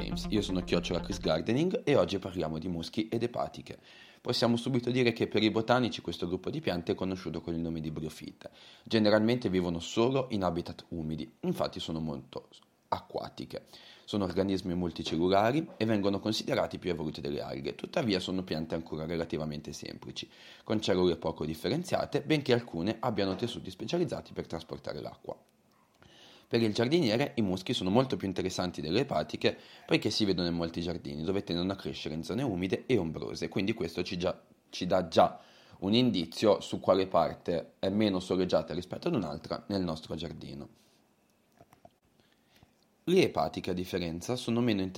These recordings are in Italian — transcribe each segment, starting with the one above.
Games, io sono Chiocciola Chris Gardening e oggi parliamo di muschi ed epatiche. Possiamo subito dire che per i botanici questo gruppo di piante è conosciuto con il nome di briofite. Generalmente vivono solo in habitat umidi, infatti sono molto acquatiche. Sono organismi multicellulari e vengono considerati più evoluti delle alghe, tuttavia sono piante ancora relativamente semplici, con cellule poco differenziate, benché alcune abbiano tessuti specializzati per trasportare l'acqua. Per il giardiniere i muschi sono molto più interessanti delle epatiche poiché si vedono in molti giardini dove tendono a crescere in zone umide e ombrose, quindi questo ci, già, ci dà già un indizio su quale parte è meno soleggiata rispetto ad un'altra nel nostro giardino. Le epatiche, a differenza, sono meno,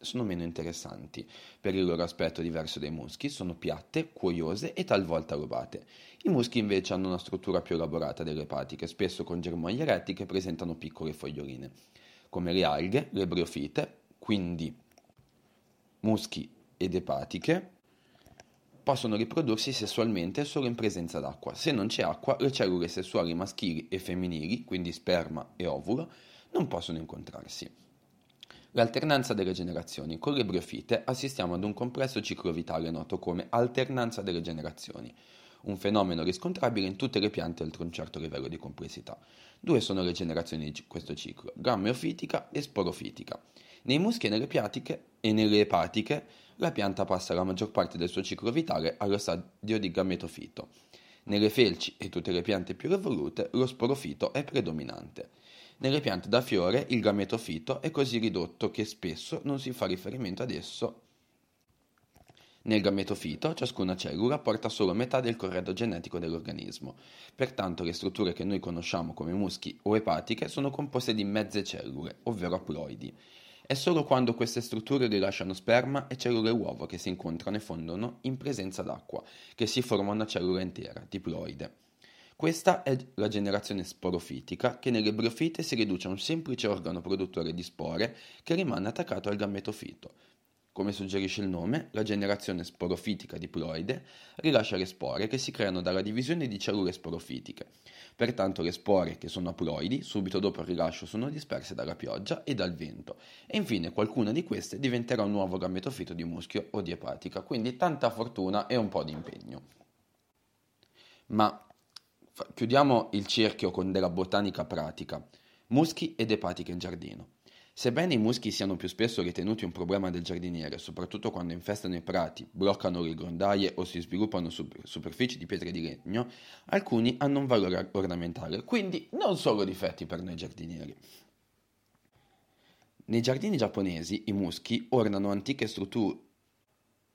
sono meno, interessanti. Per il loro aspetto diverso dai muschi, sono piatte, cuoiose e talvolta lobate. I muschi invece hanno una struttura più elaborata delle epatiche, spesso con germogli eretti che presentano piccole foglioline. Come le alghe, le briofite, quindi muschi ed epatiche, possono riprodursi sessualmente solo in presenza d'acqua. Se non c'è acqua, le cellule sessuali maschili e femminili, quindi sperma e ovulo, non possono incontrarsi. L'alternanza delle generazioni. Con le briofite assistiamo ad un complesso ciclo vitale noto come alternanza delle generazioni, un fenomeno riscontrabile in tutte le piante oltre un certo livello di complessità. Due sono le generazioni di questo ciclo, gammeofitica e sporofitica. Nei muschi e nelle, piatiche, e nelle epatiche la pianta passa la maggior parte del suo ciclo vitale allo stadio di gammetofito. Nelle felci e tutte le piante più evolute lo sporofito è predominante. Nelle piante da fiore il gametofito è così ridotto che spesso non si fa riferimento ad esso. Nel gametofito ciascuna cellula porta solo metà del corredo genetico dell'organismo, pertanto le strutture che noi conosciamo come muschi o epatiche sono composte di mezze cellule, ovvero aploidi. È solo quando queste strutture rilasciano sperma e cellule uovo che si incontrano e fondono in presenza d'acqua, che si forma una cellula intera, diploide. Questa è la generazione sporofitica che nelle briofite si riduce a un semplice organo produttore di spore che rimane attaccato al gammetofito. Come suggerisce il nome, la generazione sporofitica diploide rilascia le spore che si creano dalla divisione di cellule sporofitiche. Pertanto le spore, che sono aploidi, subito dopo il rilascio sono disperse dalla pioggia e dal vento e infine qualcuna di queste diventerà un nuovo gammetofito di muschio o di epatica, quindi tanta fortuna e un po' di impegno. Ma Chiudiamo il cerchio con della botanica pratica. Muschi ed epatiche in giardino. Sebbene i muschi siano più spesso ritenuti un problema del giardiniere, soprattutto quando infestano i prati, bloccano le grondaie o si sviluppano su superfici di pietre di legno, alcuni hanno un valore ornamentale, quindi non solo difetti per noi giardinieri. Nei giardini giapponesi i muschi ornano antiche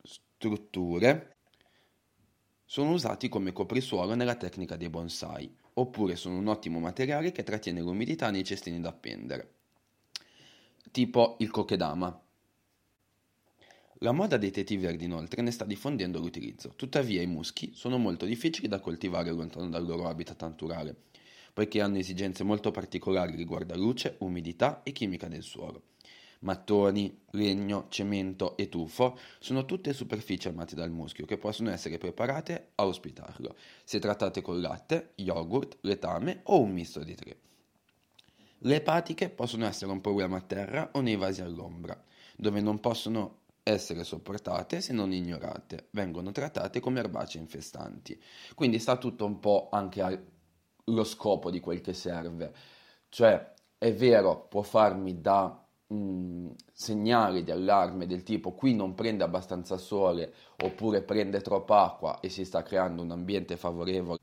strutture sono usati come coprisuolo nella tecnica dei bonsai, oppure sono un ottimo materiale che trattiene l'umidità nei cestini da appendere, tipo il kokedama. La moda dei teti verdi inoltre ne sta diffondendo l'utilizzo, tuttavia i muschi sono molto difficili da coltivare lontano dal loro habitat naturale, poiché hanno esigenze molto particolari riguardo a luce, umidità e chimica del suolo. Mattoni, legno, cemento e tufo sono tutte superfici armate dal muschio che possono essere preparate a ospitarlo, se trattate con latte, yogurt, letame o un misto di tre. Le epatiche possono essere un problema a terra o nei vasi all'ombra, dove non possono essere sopportate se non ignorate, vengono trattate come erbacee infestanti. Quindi sta tutto un po' anche allo scopo di quel che serve. Cioè, è vero, può farmi da mh, segnali di allarme del tipo qui non prende abbastanza sole oppure prende troppa acqua e si sta creando un ambiente favorevole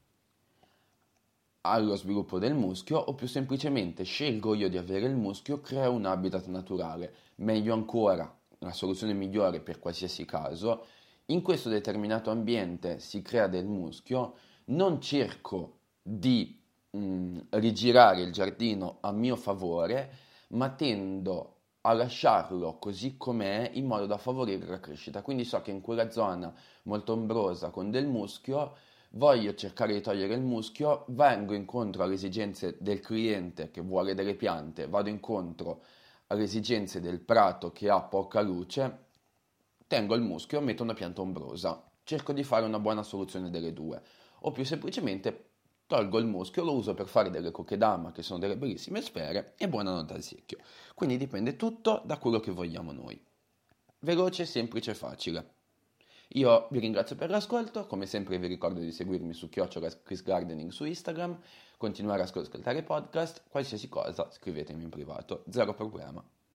allo sviluppo del muschio o più semplicemente scelgo io di avere il muschio, creo un habitat naturale. Meglio ancora, la soluzione migliore per qualsiasi caso, in questo determinato ambiente si crea del muschio, non cerco di mh, rigirare il giardino a mio favore, ma tendo a lasciarlo così com'è in modo da favorire la crescita. Quindi so che in quella zona molto ombrosa con del muschio voglio cercare di togliere il muschio, vengo incontro alle esigenze del cliente che vuole delle piante, vado incontro alle esigenze del prato che ha poca luce, tengo il muschio, metto una pianta ombrosa. Cerco di fare una buona soluzione delle due. O più semplicemente tolgo il muschio, lo uso per fare delle kokedama, che sono delle bellissime sfere, e buonanotte al secchio. Quindi dipende tutto da quello che vogliamo noi. Veloce, semplice, facile. Io vi ringrazio per l'ascolto, come sempre vi ricordo di seguirmi su chiocciola Chris Gardening su Instagram, continuare ad ascoltare podcast, qualsiasi cosa scrivetemi in privato, zero problema.